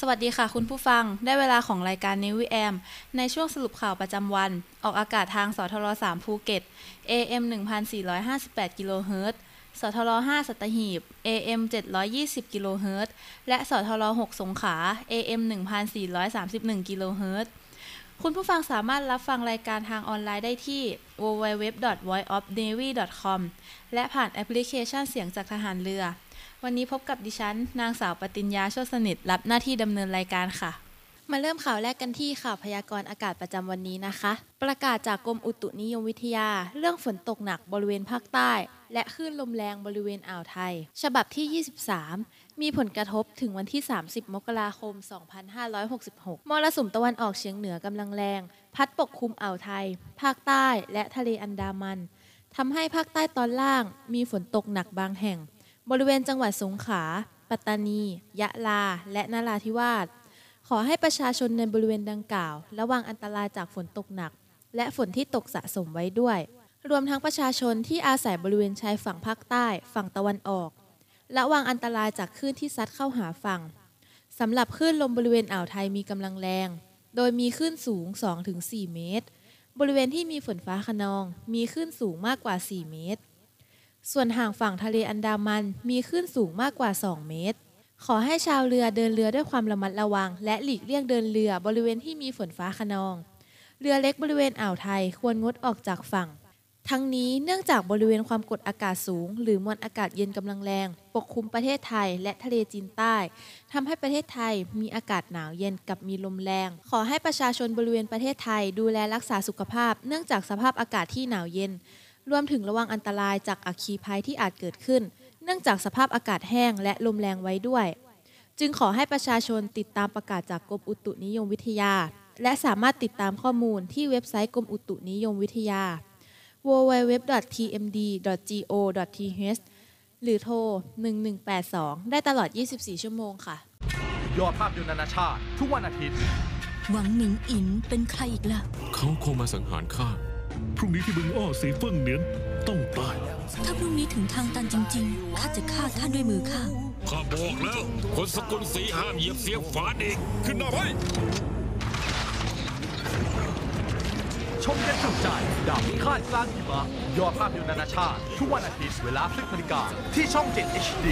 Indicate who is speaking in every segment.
Speaker 1: สวัสดี
Speaker 2: ค่ะคุณผู้ฟัง ได้เวลาของรายการ Navy AM ในช่วงสรุปข่าวประจำวัน ออกอากาศทางสทร3ภูเก็ต AM 1458กิโลเฮิรตซ์สทร5สัตหีบ AM 720กิโลเฮิรตซ์และสทร6สงขลา AM 1431กิโลเฮิรตซ์คุณผู้ฟังสามารถรับฟังรายการทางออนไลน์ได้ที่ www.voiceofnavy.com และผ่านแอปพลิเคชันเสียงจากทหารเรือ วันนี้พบกับดิฉัน นางสาวปติญญาโชติสนิท รับหน้าที่ดำเนินรายการค่ะ มาเริ่มข่าวแรกกันที่ข่าวพยากรณ์อากาศประจำวันนี้นะคะ ประกาศจากกรมอุตุนิยมวิทยา เรื่องฝนตกหนักบริเวณภาคใต้ และคลื่นลมแรงบริเวณอ่าวไทย ฉบับที่ 23 มีผลกระทบถึงวันที่ 30 มกราคม 2566 มรสุมตะวันออกเฉียงเหนือกำลังแรง พัดปกคลุมอ่าวไทย ภาคใต้และทะเลอันดามันทำให้ภาคใต้ตอนล่างมีฝนตกหนักบางแห่ง บริเวณจังหวัดสงขลา ปัตตานี ยะลา และนราธิวาส ขอให้ประชาชนในบริเวณดังกล่าว ระวังอันตรายจากฝนตกหนัก และฝนที่ตกสะสมไว้ด้วย รวมทั้งประชาชนที่อาศัยบริเวณชายฝั่งภาคใต้ ฝั่งตะวันออก ระวังอันตรายจากคลื่นที่ซัดเข้าหาฝั่งสำหรับคลื่นลมบริเวณอ่าวไทยมีกำลังแรง โดยมีคลื่นสูง 2-4 เมตร บริเวณที่มีฝนฟ้าขนอง มีคลื่นสูงมากกว่า 4 เมตร ส่วนห่างฝั่งทะเลอันดามันมีคลื่นสูงมากกว่า 2 เมตร ขอให้ชาวเรือเดินเรือด้วยความระมัดระวัง และหลีกเลี่ยงเดินเรือบริเวณที่มีฝนฟ้าขนอง เรือเล็กบริเวณอ่าวไทยควรงดออกจากฝั่ง ทั้งนี้เนื่องจากบริเวณความกดอากาศสูง หรือมวลอากาศเย็นกำลังแรง ปกคลุมประเทศไทยและทะเลจีนใต้ทำให้ประเทศไทยมีอากาศหนาวเย็นกับมีลมแรง ขอให้ประชาชนบริเวณประเทศไทยดูแลรักษาสุขภาพ เนื่องจากสภาพอากาศที่หนาวเย็น รวมถึงระวังอันตรายจากอัคคีภัยที่อาจเกิดขึ้น เนื่องจากสภาพอากาศแห้งและลมแรงไว้ด้วย จึงขอให้ประชาชนติดตามประกาศจากกรมอุตุนิยมวิทยา และสามารถติดตามข้อมูลที่เว็บไซต์กรมอุตุนิยมวิทยา www.tmd.go.th หรือโทร 1182 ได้ตลอด 24 ชั่วโมงค่ะ
Speaker 3: ยอดภาพยนตร์นานาชาติ ทุกวันอาทิตย์
Speaker 4: หวังหมิงอินเป็นใครอีกล่ะ
Speaker 5: เขาคงมาสังหารข้า พรุ่งนี้ที่บึงอ้อสีเฟิ่งเหนียนต้องตาย
Speaker 4: ถ้าพรุ่งนี้ถึงทางตันจริงๆ ข้าจะฆ่าท่านด้วยมือข้า
Speaker 5: ข้าบอกแล้ว คนสกุลสีห้ามเหยียบเสียงฝานอีกขึ้นหน้าไว้
Speaker 3: ชมกันจุใจ ดาบพิฆาตกลางหิมะยอดภาพยนตร์นานาชาติ ทุกวันอาทิตย์เวลา10นาฬิกาที่ช่อง 7 HD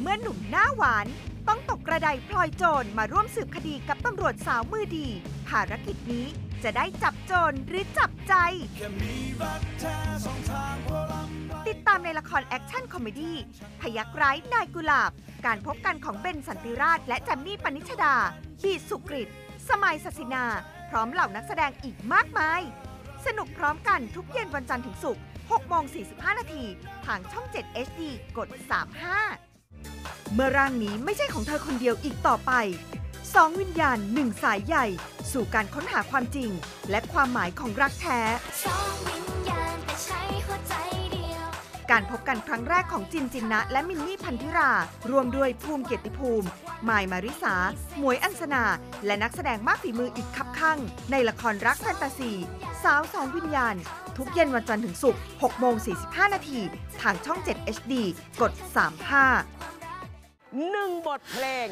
Speaker 6: เมื่อหนุ่มหน้าหวาน ต้องตกกระไดพลอยโจรมาร่วมสืบคดีกับตำรวจสาวมือดี ภารกิจนี้จะได้จับโจรหรือจับใจ ติดตามในละคร action comedy พยัคฆ์ร้ายนายกุหลาบ การพบกันของเบนสันติราช และแจมมี่ปนิชดา บีสุกริต สมัยศศินา พร้อมเหล่านักแสดงอีกมากมาย สนุกพร้อมกันทุกเย็นวันจันทร์ถึงศุกร์6โมง45 นาที ทางช่อง 7 HD กด 35 เมื่อร่างนี้ไม่ใช่ของเธอคนเดียวอีกต่อไปสองวิญญาณหนึ่งสายใหญ่ สู่การค้นหาความจริง และความหมายของรักแท้
Speaker 7: สองวิญญาณแต่ใช้หัวใจเดียว
Speaker 6: การพบกันครั้งแรกของจินจินนะ และมินนี่พันธิรา รวมด้วยภูมิเกียรติภูมิมายมาริสา หมวยอัญสนา และนักแสดงมากฝีมืออีกคับข้าง ในละครรักแฟนตาซี สาวสองวิญญาณ ทุกเย็นวันจันทร์ถึงศุกร์6โมง45 นาที ทางช่อง 7 HD กด 35
Speaker 8: หนึ่งบทเพลง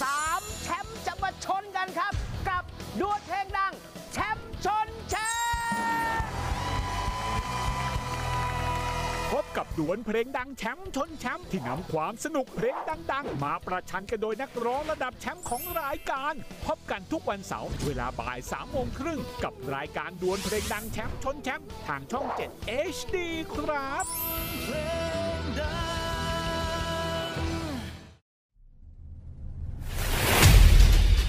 Speaker 8: สามแชมป์จะมาชนกันครับ กับดวลเพลงดัง แชมป์ชนแชมป์
Speaker 9: พบกับดวลเพลงดังแชมป์ชนแชมป์ที่นำความสนุกเพลงดัง ๆ มาประชันกันโดยนักร้องระดับแชมป์ของรายการ พบกันทุกวันเสาร์เวลาบ่าย3ามโมงครึ่งกับรายการดวลเพลงดังแชมป์ชนแชมป์ทางช่อง 7 HD ครับ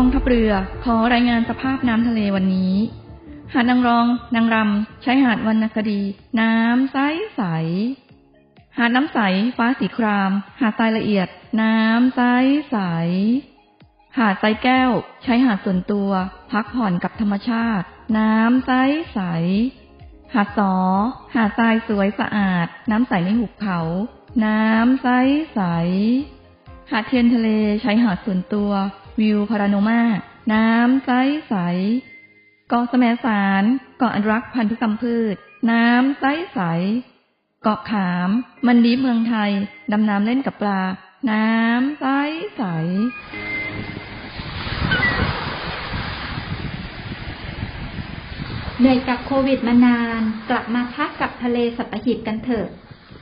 Speaker 10: องทัพเรือ ขอรายงานสภาพน้ำทะเลวันนี้ หาดนางรอง นางรำใช้หาดวรรณคดี น้ำใสใส หาดน้ำใส ฟ้าสีคราม หาดทรายละเอียด น้ำใสใส หาดทรายแก้ว ใช้หาดส่วนตัว พักผ่อนกับธรรมชาติ น้ำใสใส หาดสอ หาดทรายสวยสะอาด น้ำใสในหุบเขา น้ำใสใส หาดเทียนทะเลใช้หาดส่วนตัว วิวพาราโนมา น้ำใสใสเกาะแสมสารเกาะอนุรักษ์พันธุกรรมพืช น้ำใสใสเกาะขาม มันดีเมืองไทย ดำน้ำเล่นกับปลา น้ำใสใส
Speaker 11: เหนื่อยกับโควิดมานาน กลับมาพักกับทะเลสัตหีบกันเถอะ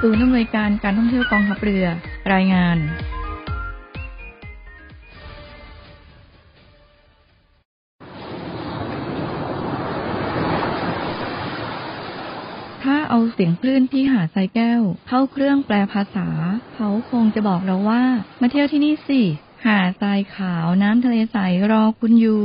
Speaker 10: ศูนย์อำนวยการการท่องเที่ยวกองทัพเรือ รายงานถ้าเอาเสียงคลื่นที่หาดทรายแก้ว เข้าเครื่องแปลภาษา เขาคงจะบอกเราว่า มาเที่ยวที่นี่สิ หาดทรายขาวน้ำทะเลใสรอคุณอยู่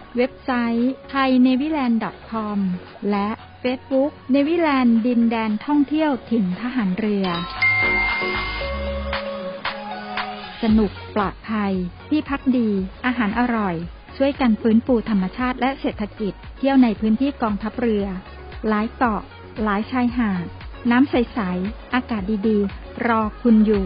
Speaker 11: เว็บไซต์ thainewiland.com และ Facebook เนวิแลนด์ดินแดนท่องเที่ยวถิ่นทหารเรือ สนุกปลอดภัย ที่พักดี อาหารอร่อย ช่วยกันฟื้นฟูธรรมชาติและเศรษฐกิจ เที่ยวในพื้นที่กองทัพเรือ หลายเกาะ หลายชายหาด น้ำใส ๆ อากาศดี ๆ รอคุณอยู่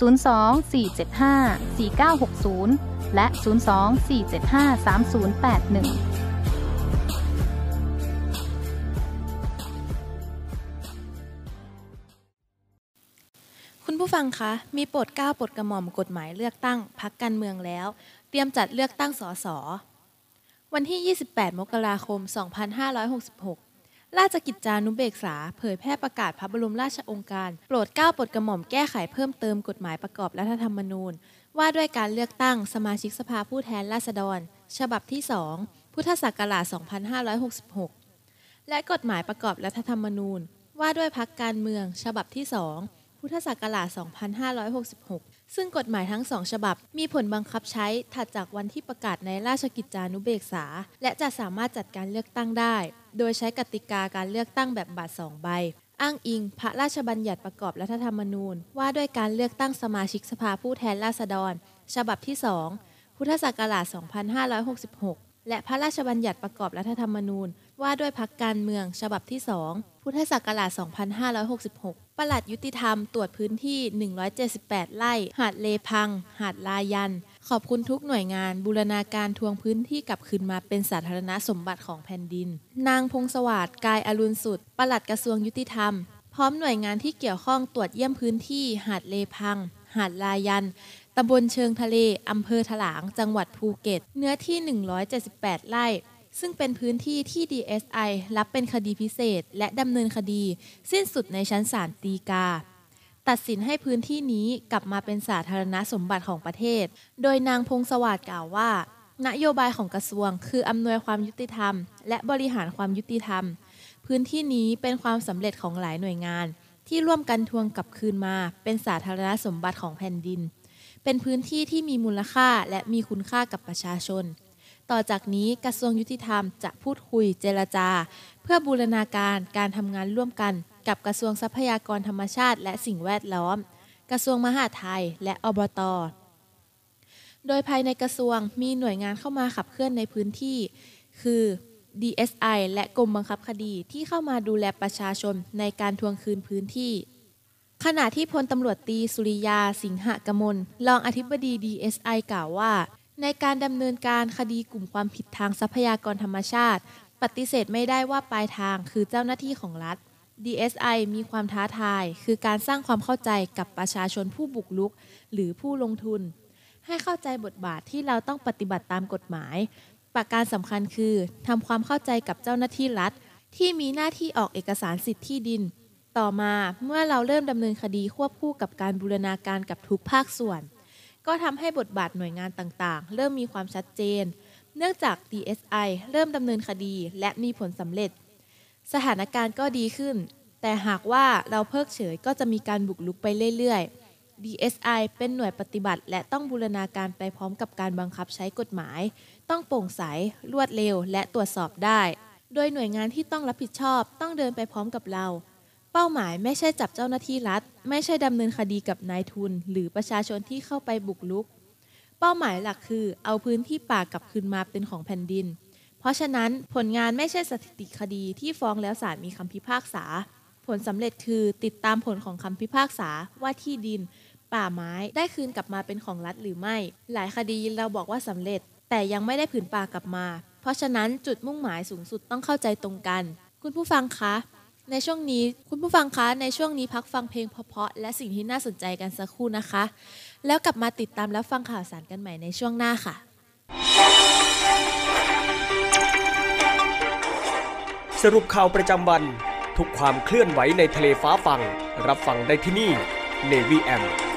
Speaker 12: 02-475-4960 และ 02-475-3081
Speaker 2: คุณผู้ฟังคะ มีโปรดเก้าโปรดกระหม่อมกฎหมายเลือกตั้งพักการเมืองแล้ว เตรียมจัดเลือกตั้งสส วันที่ 28 มกราคม 2566 ราชกิจจานุเบกษา เผยแพร่ประกาศพระบรมราชองค์การ โปรดเกล้าโปรดกระหม่อมแก้ไขเพิ่มเติมกฎหมายประกอบรัฐธรรมนูญ ว่าด้วยการเลือกตั้งสมาชิกสภาผู้แทนราษฎร ฉบับที่2พุทธศักราช 2566 และกฎหมายประกอบรัฐธรรมนูญ ว่าด้วยพักการเมือง ฉบับที่2พุทธศักราช 2566 ซึ่งกฎหมายทั้งสองฉบับ มีผลบังคับใช้ถัดจากวันที่ประกาศในราชกิจจานุเบกษา และจะสามารถจัดการเลือกตั้งได้ โดยใช้กติกาการเลือกตั้งแบบบัตรสองใบ อ้างอิง พระราชบัญญัติประกอบรัฐธรรมนูญ ว่าด้วยการเลือกตั้งสมาชิกสภาผู้แทนราษฎร ฉบับที่ 2 พุทธศักราช 2566 และพระราชบัญญัติประกอบรัฐธรรมนูญ ว่าด้วยพักการเมือง ฉบับที่ 2 พุทธศักราช 2566 ประหลัดยุติธรรมตรวจพื้นที่ 178 ไร่ หาดเลพัง หาดลายัน ขอบคุณทุกหน่วยงานบูรณาการทวงพื้นที่กลับคืนมาเป็นสาธารณสมบัติของแผ่นดิน นางพงสวัสดิ์กายอรุณสุดปลัดกระทรวงยุติธรรม พร้อมหน่วยงานที่เกี่ยวข้องตรวจเยี่ยมพื้นที่ หาดเลพัง หาดลายันตำบลเชิงทะเล อำเภอถลาง จังหวัดภูเก็ต เนื้อที่ 178 ไร่ ซึ่งเป็นพื้นที่ที่ DSI รับเป็นคดีพิเศษ และดำเนินคดี สิ้นสุดในชั้นศาลฎีกา ตัดสินให้พื้นที่นี้กลับมาเป็นสาธารณสมบัติของประเทศ โดยนางพงสวัสดิ์กล่าวว่า นโยบายของกระทรวง คืออำนวยความยุติธรรม และบริหารความยุติธรรม พื้นที่นี้เป็นความสำเร็จของหลายหน่วยงาน ที่ร่วมกันทวงกลับคืนมา เป็นสาธารณสมบัติของแผ่นดิน เป็นพื้นที่ที่มีมูลค่าและมีคุณค่ากับประชาชน ต่อจากนี้กระทรวงยุติธรรมจะพูดคุยเจรจา เพื่อบูรณาการการทำงานร่วมกัน กับกระทรวงทรัพยากรธรรมชาติ และสิ่งแวดล้อม กระทรวงมหาดไทย และอบตโดยภายในกระทรวงมีหน่วยงานเข้ามาขับเคลื่อนในพื้นที่ คือ DSI และกรมบังคับคดีที่เข้ามาดูแลประชาชนในการทวงคืนพื้นที่ ขณะที่พลตำรวจตีสุริยาสิงหกมลรองอธิบดี DSI กล่าวว่า ในการดำเนินการคดีกลุ่มความผิดทางทรัพยากรธรรมชาติ ปฏิเสธไม่ได้ว่าปลายทางคือเจ้าหน้าที่ของรัฐ DSI มีความท้าทาย คือการสร้างความเข้าใจกับประชาชนผู้บุกลุก หรือผู้ลงทุน ให้เข้าใจบทบาทที่เราต้องปฏิบัติตามกฎหมาย ประการสำคัญคือทำความเข้าใจกับเจ้าหน้าที่รัฐ ที่มีหน้าที่ออกเอกสารสิทธิ์ที่ดิน ต่อมาเมื่อเราเริ่มดำเนินคดีควบคู่กับการบูรณาการกับทุกภาคส่วน ก็ทำให้บทบาทหน่วยงานต่างๆ เริ่มมีความชัดเจน เนื่องจาก DSI เริ่มดำเนินคดีและมีผลสำเร็จ สถานการณ์ก็ดีขึ้น แต่หากว่าเราเพิกเฉยก็จะมีการบุกลุกไปเรื่อยๆ DSI เป็นหน่วยปฏิบัติ และต้องบูรณาการไปพร้อมกับการบังคับใช้กฎหมาย ต้องโปร่งใส รวดเร็ว และตรวจสอบได้ โดยหน่วยงานที่ต้องรับผิดชอบต้องเดินไปพร้อมกับเรา เป้าหมายไม่ใช่จับเจ้าหน้าที่รัฐ ไม่ใช่ดำเนินคดีกับนายทุน หรือประชาชนที่เข้าไปบุกลุก เป้าหมายหลักคือ เอาพื้นที่ป่ากลับคืนมาเป็นของแผ่นดิน เพราะฉะนั้นผลงานไม่ใช่สถิติคดีที่ฟ้องแล้วศาลมีคำพิพากษา ผลสำเร็จคือติดตามผลของคำพิพากษาว่าที่ดิน ป่าไม้ได้คืนกลับมาเป็นของรัฐหรือไม่ หลายคดีเราบอกว่าสำเร็จ แต่ยังไม่ได้ผืนป่ากลับมา เพราะฉะนั้นจุดมุ่งหมายสูงสุดต้องเข้าใจตรงกัน คุณผู้ฟังคะ ในช่วงนี้คุณผู้ฟังคะ ในช่วงนี้พักฟังเพลงเพราะๆและสิ่งที่น่าสนใจกันสักครู่นะคะ แล้วกลับมาติดตามและฟังข่าวสารกันใหม่ในช่วงหน้าค่ะ
Speaker 13: สรุปข่าวประจำวัน ทุกความเคลื่อนไหวในทะเลฟ้าฟัง รับฟังได้ที่นี่ Navy M「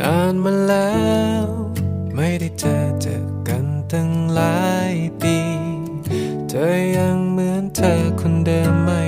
Speaker 14: นานมาแล้ว ไม่ได้
Speaker 7: เจอเจ
Speaker 1: อกันตั้งหลายปี เธอยังเหมือนเธอคนเดิมไม่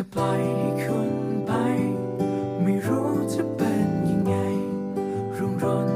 Speaker 15: จะปล่อยให้
Speaker 7: คุณไป
Speaker 15: ไม่รู้
Speaker 7: จะ
Speaker 15: เป็น
Speaker 7: ยังไง
Speaker 15: รุ่งร้อน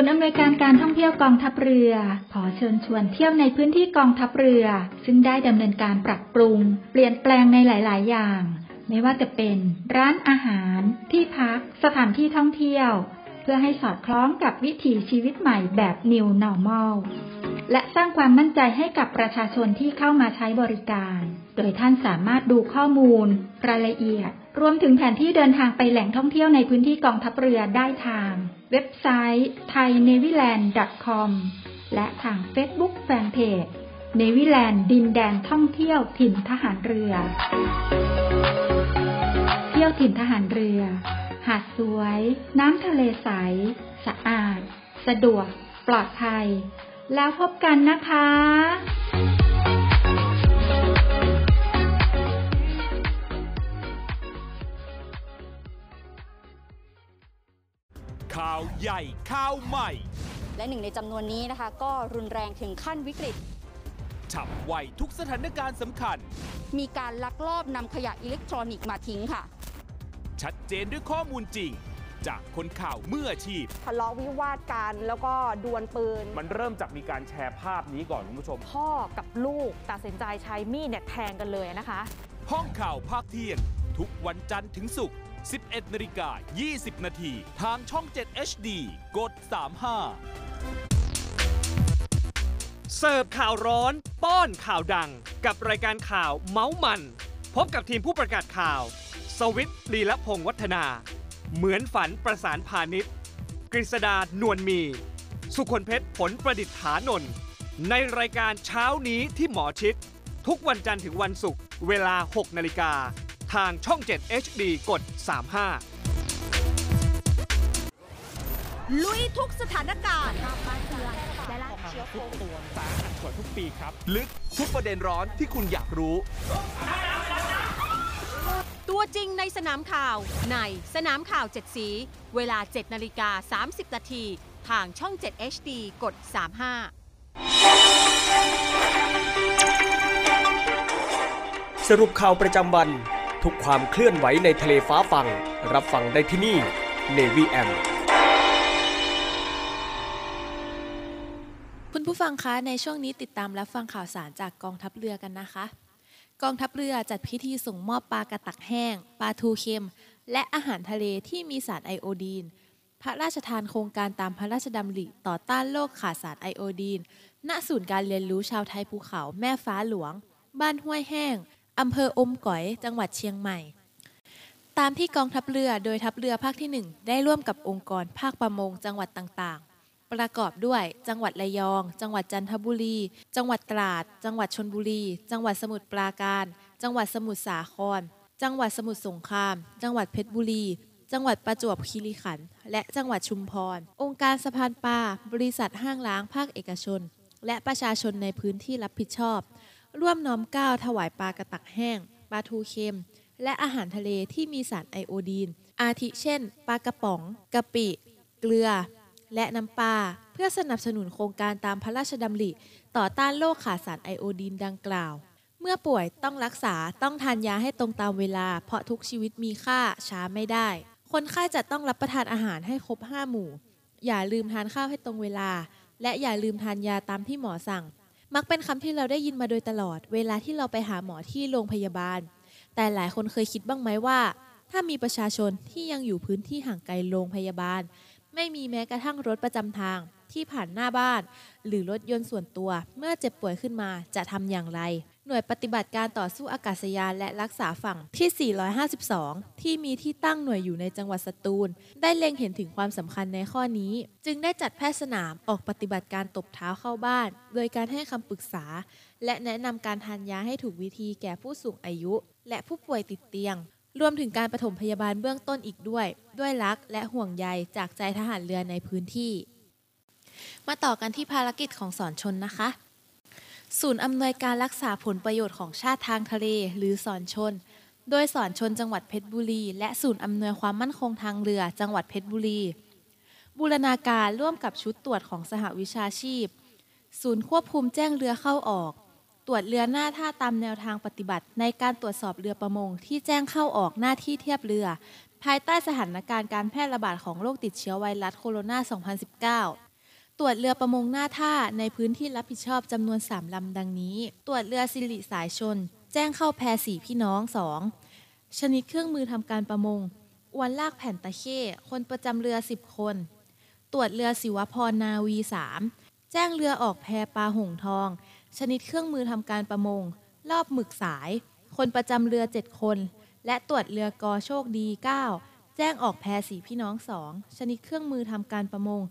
Speaker 11: ศูนย์อำนวยการการท่องเที่ยวกองทัพเรือ ขอเชิญชวนเที่ยวในพื้นที่กองทัพเรือ ซึ่งได้ดำเนินการปรับปรุง เปลี่ยนแปลงในหลาย ๆ อย่าง ไม่ว่าจะเป็นร้านอาหาร ที่พัก สถานที่ท่องเที่ยว เพื่อให้สอดคล้องกับวิถีชีวิตใหม่แบบ New Normal และสร้างความมั่นใจให้กับประชาชนที่เข้ามาใช้บริการ โดยท่านสามารถดูข้อมูล รายละเอียด รวมถึงแผนที่เดินทางไปแหล่งท่องเที่ยวในพื้นที่กองทัพเรือได้ทาง เว็บไซต์ thainewiland.com และทาง Facebook Fanpage เนวิแลนด์ดินแดนท่องเที่ยวถิ่นทหารเรือ เที่ยวถิ่นทหารเรือ หาดสวย น้ำทะเลใส สะอาด สะดวก ปลอดภัย แล้วพบกันนะคะ
Speaker 9: ข่าวใหญ่ข่าวใหม่
Speaker 16: และหนึ่งในจำนวนนี้นะคะ ก็รุนแรงถึงขั้นวิกฤต
Speaker 9: ฉับไวทุกสถานการณ์สำคัญ
Speaker 16: มีการลักลอบนำขยะอิเล็กทรอนิกส์มาทิ้งค่ะ
Speaker 9: ชัดเจนด้วยข้อมูลจริง จากคนข่าวมืออาชีพ
Speaker 17: ทะเลาะวิวาทกันแล้วก็ดวลปืน
Speaker 18: มันเริ่มจากมีการแชร์ภาพนี้ก่อนคุณผู้ชม
Speaker 17: พ่อกับลูกตัดสินใจใช้มีดเนี่ยแทงกันเลยนะคะ
Speaker 9: ห้องข่าวภาคเที่ยง ทุกวันจันทร์ถึงศุกร์ 11นาฬิกา20 นาทีทางช่อง 7 HD กด 35
Speaker 13: เสิร์ฟข่าวร้อน ป้อนข่าวดัง กับรายการข่าวเมาส์มัน พบกับทีมผู้ประกาศข่าว สวิตลีละพงษ์วัฒนา เหมือนฝันประสานพาณิชย์ กฤษดานวลมี สุคนเพชรผลประดิษฐานนท์ในรายการเช้านี้ที่หมอชิด ทุกวันจันทร์ถึงวันศุกร์เวลา 6 นาฬิกา ทางช่อง 7 HD กด 35
Speaker 6: ลุยทุกสถานการณ์
Speaker 18: ทุกตัวสาหัสกว่าทุกปีครับ
Speaker 19: ลึกทุกประเด็นร้อนที่คุณอยากรู้
Speaker 20: ตัวจริงในสนามข่าว ในสนามข่าว 7 สี เวลา 7 นาฬิกา 30 นาทีทางช่อง 7 HD กด 35
Speaker 21: สรุปข่าวประจำวัน ทุกความเคลื่อนไหวในทะเลฟ้าฟัง รับฟังได้ที่นี่ Navy M
Speaker 2: คุณผู้ฟังคะ ในช่วงนี้ติดตามรับฟังข่าวสารจากกองทัพเรือกันนะคะ กองทัพเรือจัดพิธีส่งมอบปลากระตักแห้ง ปลาทูเค็ม และอาหารทะเลที่มีสารไอโอดีน พระราชทานโครงการตามพระราชดำริต่อต้านโรคขาดสารไอโอดีน ณ ศูนย์การเรียนรู้ชาวไทยภูเขาแม่ฟ้าหลวง บ้านห้วยแห้ง อำเภออมก๋อย จังหวัดเชียงใหม่ ตามที่กองทัพเรือโดยทัพเรือภาคที่ 1 ได้ร่วมกับองค์กรภาคประมงจังหวัดต่าง ประกอบด้วย จังหวัดระยอง จังหวัดจันทบุรี จังหวัดตราด จังหวัดชนบุรี จังหวัดสมุทรปราการ จังหวัดสมุทรสาคร จังหวัดสมุทรสงคราม จังหวัดเพชรบุรี จังหวัดประจวบคีรีขันธ์และจังหวัดชุมพร องค์การสะพานปลาบริษัทห้างล้างภาคเอกชน และประชาชนในพื้นที่รับผิดชอบ ร่วมน้อมก้าวถวายปลากระตักแห้งปลาทูเค็ม และอาหารทะเลที่มีสารไอโอดีน อาทิเช่นปลากระป๋องกะปิ เกลือ และน้ำปลาเพื่อสนับสนุนโครงการตามพระราชดำริ ต่อต้านโรคขาดสารไอโอดีนดังกล่าว เมื่อป่วยต้องรักษาต้องทานยาให้ตรงตามเวลา เพราะทุกชีวิตมีค่าช้าไม่ได้ คนไข้จะต้องรับประทานอาหารให้ครบ 5 หมู่ อย่าลืมทานข้าวให้ตรงเวลา และอย่าลืมทานยาตามที่หมอสั่ง มักเป็นคำที่เราได้ยินมาโดยตลอด เวลาที่เราไปหาหมอที่โรงพยาบาล แต่หลายคนเคยคิดบ้างไหมว่า ถ้ามีประชาชนที่ยังอยู่พื้นที่ห่างไกลโรงพยาบาล ไม่มีแม้กระทั่งรถประจำทางที่ผ่านหน้าบ้าน หรือรถยนต์ส่วนตัว เมื่อเจ็บป่วยขึ้นมาจะทำอย่างไร หน่วยปฏิบัติการต่อสู้อากาศยานและรักษาฝั่งที่ 452 ที่มีที่ตั้งหน่วยอยู่ในจังหวัดสตูล ได้เล็งเห็นถึงความสำคัญในข้อนี้ จึงได้จัดแพทย์สนามออกปฏิบัติการตบเท้าเข้าบ้าน โดยการให้คำปรึกษา และแนะนำการทานยาให้ถูกวิธีแก่ผู้สูงอายุ และผู้ป่วยติดเตียง รวมถึงการปฐมพยาบาลเบื้องต้นอีกด้วย ด้วยรักและห่วงใยจากใจทหารเรือในพื้นที่ มาต่อกันที่ภารกิจของสอนชนนะคะ ศูนย์อำนวยการรักษาผลประโยชน์ของชาติทางทะเล หรือสอนชน โดยสอนชนจังหวัดเพชรบุรี และศูนย์อำนวยความมั่นคงทางเรือจังหวัดเพชรบุรี บูรณาการร่วมกับชุดตรวจของสหวิชาชีพ ศูนย์ควบคุมแจ้งเรือเข้าออก ตรวจเรือหน้าท่าตามแนวทางปฏิบัติ ในการตรวจสอบเรือประมง ที่แจ้งเข้าออกหน้าที่เทียบเรือ ภายใต้สถานการณ์การแพร่ระบาดของโรคติดเชื้อไวรัสโคโรนา 2019ตรวจเรือประมงหน้าท่าในพื้นที่รับผิดชอบจำนวน 3 ลำดังนี้ ตรวจเรือสิริสายชน แจ้งเข้าแพสีพี่น้อง 2 ชนิดเครื่องมือทำการประมง อวนลากแผ่นตะเข้คนประจำเรือ 10 คน ตรวจเรือศิวพรนาวี 3 แจ้งเรือออกแพปลาหงทอง ชนิดเครื่องมือทำการประมง รอบหมึกสาย คนประจำเรือ 7 คน และตรวจเรือกอโชคดี 9 แจ้งออกแพสีพี่น้อง2ชนิดเครื่องมือทำการประมง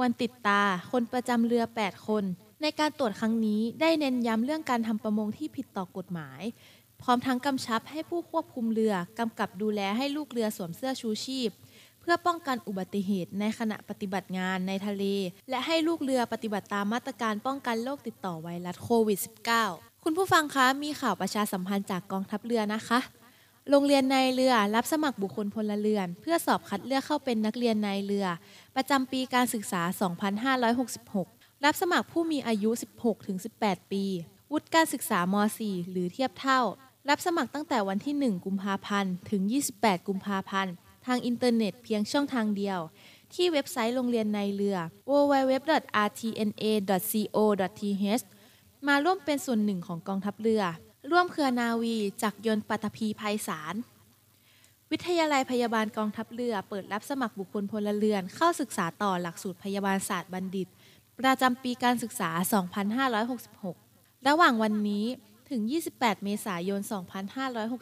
Speaker 2: วันติดตา คนประจำเรือ 8 คน ในการตรวจครั้งนี้ได้เน้นย้ำเรื่องการทำประมงที่ผิดต่อกฎหมาย พร้อมทั้งกำชับให้ผู้ควบคุมเรือกำกับดูแลให้ลูกเรือสวมเสื้อชูชีพ เพื่อป้องกันอุบัติเหตุในขณะปฏิบัติงานในทะเล และให้ลูกเรือปฏิบัติตามมาตรการป้องกันโรคติดต่อไวรัสโควิด -19 คุณผู้ฟังคะมีข่าวประชาสัมพันธ์จากกองทัพเรือนะคะ โรงเรียนนายเรือรับสมัครบุคคลพลเรือน เพื่อสอบคัดเลือกเข้าเป็นนักเรียนนายเรือ ประจำปีการศึกษา 2566 รับสมัครผู้มีอายุ 16-18 ปี วุฒิการศึกษาม .4 หรือเทียบเท่า รับสมัครตั้งแต่วันที่ 1 กุมภาพันธ์ ถึง 28 กุมภาพันธ์ ทางอินเทอร์เน็ตเพียงช่องทางเดียว ที่เว็บไซต์โรงเรียนนายเรือ www.rtna.co.th มาร่วมเป็นส่วนหนึ่งของกองทัพเรือ ร่วมเครือนาวีจากยนต์ปัตภีภัยสาร วิทยาลัยพยาบาลกองทัพเรือ เปิดรับสมัครบุคคลพลเรือน เข้าศึกษาต่อหลักสูตรพยาบาลศาสตร์บัณฑิต ประจำปีการศึกษา 2566 ระหว่างวันนี้ถึง 28 เมษายน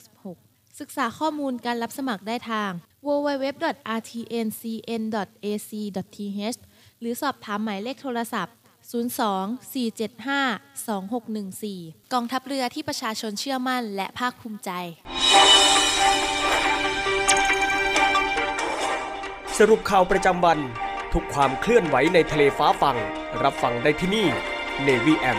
Speaker 2: 2566 ศึกษาข้อมูลการรับสมัครได้ทาง www.rtncn.ac.th หรือสอบถามหมายเลขโทรศัพท์ 02-475-2614 กองทัพเรือที่ประชาชนเชื่อมั่นและภาคภูมิใจ
Speaker 21: สรุปข่าวประจำวัน ทุกความเคลื่อนไหวในทะเลฟ้าฟัง รับฟังได้ที่นี่ Navy M